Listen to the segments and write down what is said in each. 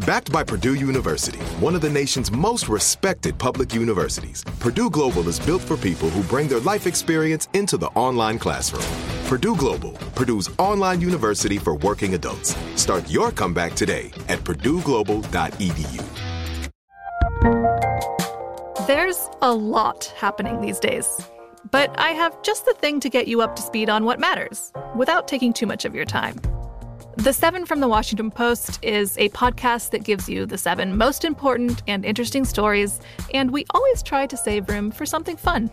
Backed by Purdue University, one of the nation's most respected public universities, Purdue Global is built for people who bring their life experience into the online classroom. Purdue Global, Purdue's online university for working adults. Start your comeback today at purdueglobal.edu. There's a lot happening these days. But I have just the thing to get you up to speed on what matters without taking too much of your time. The Seven from the Washington Post is a podcast that gives you the seven most important and interesting stories, and we always try to save room for something fun.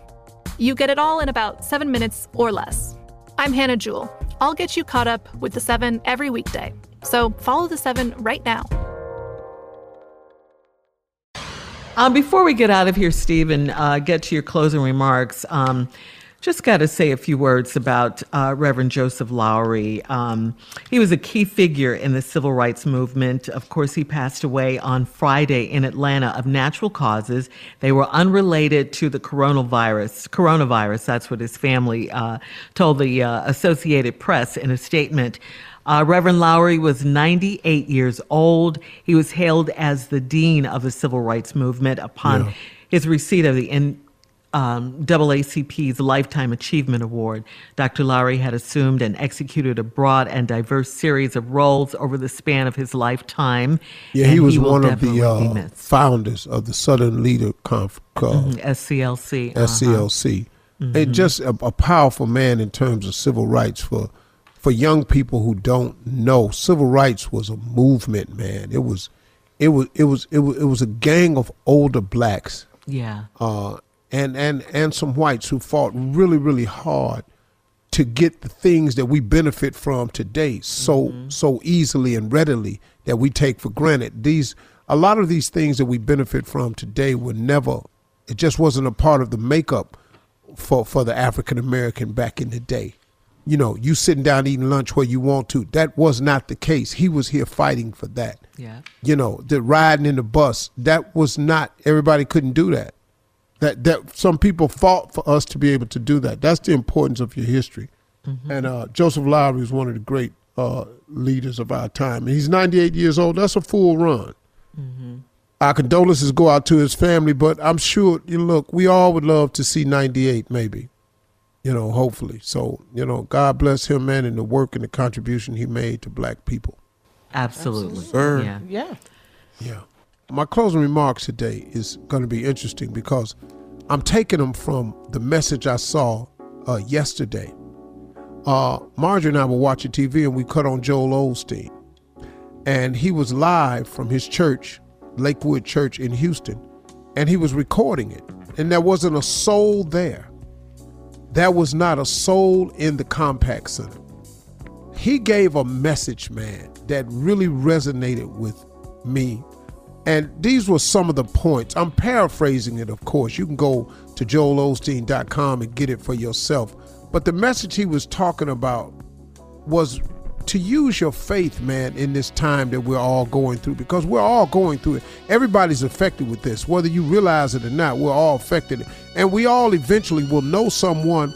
You get it all in about seven minutes or less. I'm Hannah Jewell. I'll get you caught up with the seven every weekday. So follow the seven right now. Um, before we get out of here, Steve, and uh, get to your closing remarks, um, just got to say a few words about uh, Reverend Joseph Lowery. Um, he was a key figure in the civil rights movement. Of course, he passed away on Friday in Atlanta of natural causes. They were unrelated to the coronavirus. Coronavirus, that's what his family uh, told the uh, Associated Press in a statement. Uh, Reverend Lowery was 98 years old. He was hailed as the dean of the civil rights movement upon Yeah. his receipt of the N- um, AACP's Lifetime Achievement Award. Dr. Lowery had assumed and executed a broad and diverse series of roles over the span of his lifetime. Yeah, he was will one of the uh, founders of the Southern Leader Conf- uh, Mhm, SCLC. uh-huh. SCLC. Mhm. And just a, a powerful man in terms of civil rights for for young people who don't know. Civil rights was a movement, man. It was it was it was it was, it was a gang of older blacks Yeah. uh, and and and some whites who fought really really hard to get the things that we benefit from today so mm-hmm. so easily and readily that we take for granted. These a lot of these things that we benefit from today were never. It just wasn't a part of the makeup for for the African American back in the day. You know, you sitting down eating lunch where you want to. That was not the case. He was here fighting for that Yeah. you know, the riding in the bus, that was not everybody couldn't do that. That that some people fought for us to be able to do that. That's the importance of your history. And uh, Joseph Lowery is one of the great uh, leaders of our time. And he's 98 years old. That's a full run. Our condolences go out to his family, but I'm sure, you look, we all would love to see 98 maybe, you know, hopefully. So, you know, God bless him, man, and the work and the contribution he made to black people. Absolutely. Sir. Yeah. Yeah. Yeah. My closing remarks today is going to be interesting because I'm taking them from the message I saw uh, yesterday. Uh, Marjorie and I were watching TV and we cut on Joel Osteen. And he was live from his church, Lakewood Church in Houston. and he was recording it, and there wasn't a soul there. There was not a soul in the Compaq Center. He gave a message, man, that really resonated with me. And these were some of the points. I'm paraphrasing it, of course. You can go to joelosteen.com and get it for yourself. But the message he was talking about was to use your faith, man, in this time that we're all going through, because we're all going through it. Everybody's affected with this, whether you realize it or not. We're all affected, and we all eventually will know someone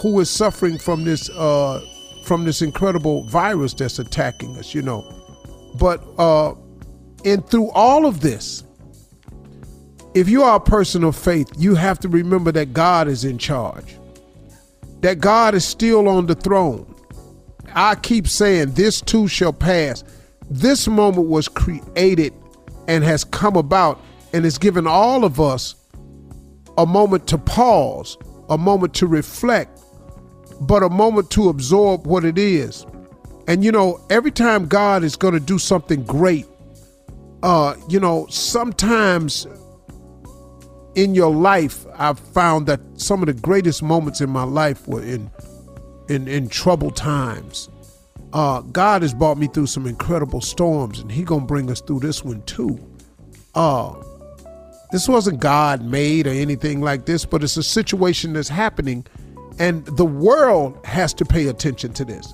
who is suffering from this uh, from this incredible virus that's attacking us. You know, but uh, and through all of this, if you are a person of faith, you have to remember that God is in charge, that God is still on the throne I keep saying this too shall pass. This moment was created and has come about and has given all of us a moment to pause, a moment to reflect, but a moment to absorb what it is. And you know, every time God is going to do something great, uh, you know, sometimes in your life, I've found that some of the greatest moments in my life were in in in troubled times. Uh, God has brought me through some incredible storms, and He gonna bring us through this one too. Uh, this wasn't God made or anything like this, but it's a situation that's happening, and the world has to pay attention to this.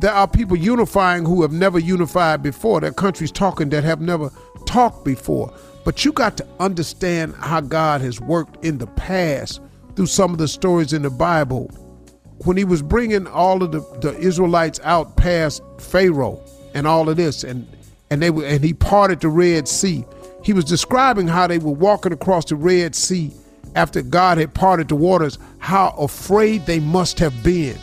There are people unifying who have never unified before. There are countries talking that have never talked before. But you got to understand how God has worked in the past through some of the stories in the Bible when he was bringing all of the, the Israelites out past Pharaoh and all of this, and and they were and he parted the Red Sea. He was describing how they were walking across the Red Sea after God had parted the waters, how afraid they must have been.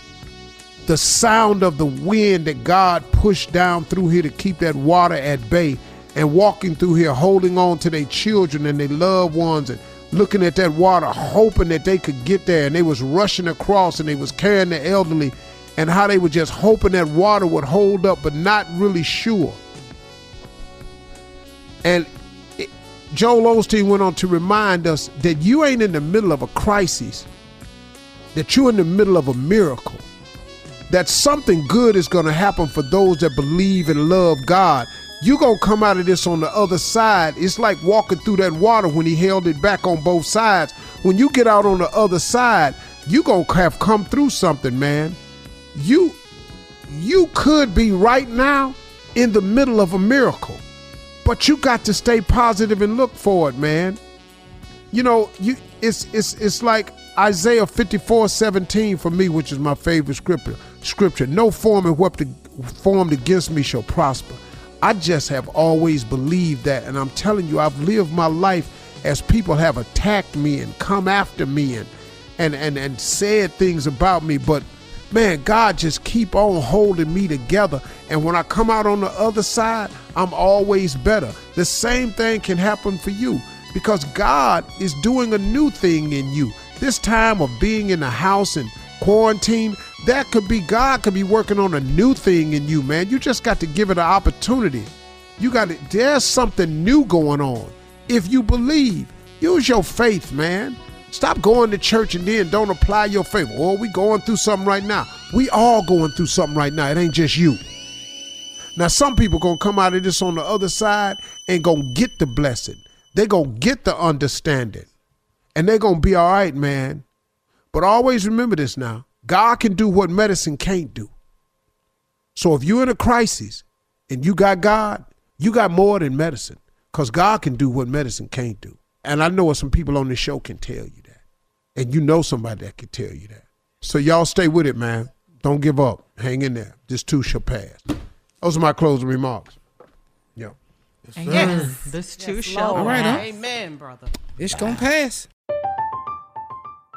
The sound of the wind that God pushed down through here to keep that water at bay, and walking through here, holding on to their children and their loved ones, and looking at that water, hoping that they could get there. And they was rushing across and they was carrying the elderly and how they were just hoping that water would hold up, but not really sure. And it, Joel Osteen went on to remind us that you ain't in the middle of a crisis, that you're in the middle of a miracle, that something good is going to happen for those that believe and love God You're gonna come out of this on the other side. It's like walking through that water when he held it back on both sides. When you get out on the other side, you're gonna have come through something, man. You you could be right now in the middle of a miracle. But you got to stay positive and look for it, man. You know, you it's it's it's like Isaiah 54, 17 for me, which is my favorite scripture. Scripture. No form and what formed against me shall prosper. I just have always believed that. And I'm telling you, I've lived my life as people have attacked me and come after me and and and, and said things about me. But man, God just keep on holding me together. And when I come out on the other side, I'm always better. The same thing can happen for you because God is doing a new thing in you. This time of being in the house and quarantine, that could be God could be working on a new thing in you, man. You just got to give it an opportunity. You got to, there's something new going on. If you believe, use your faith, man. Stop going to church and then don't apply your faith. Oh, we going through something right now. We all going through something right now. It ain't just you. Now, some people gonna come out of this on the other side and gonna get the blessing. They gonna get the understanding. And they gonna be all right, man. But always remember this now. God can do what medicine can't do. So if you're in a crisis and you got God, you got more than medicine because God can do what medicine can't do. And I know what some people on this show can tell you that. And you know somebody that can tell you that. So y'all stay with it, man. Don't give up. Hang in there. This too shall pass. Those are my closing remarks. Yeah. Yes, this too Yes, shall Lord. All right, huh? Amen, brother. It's gonna pass.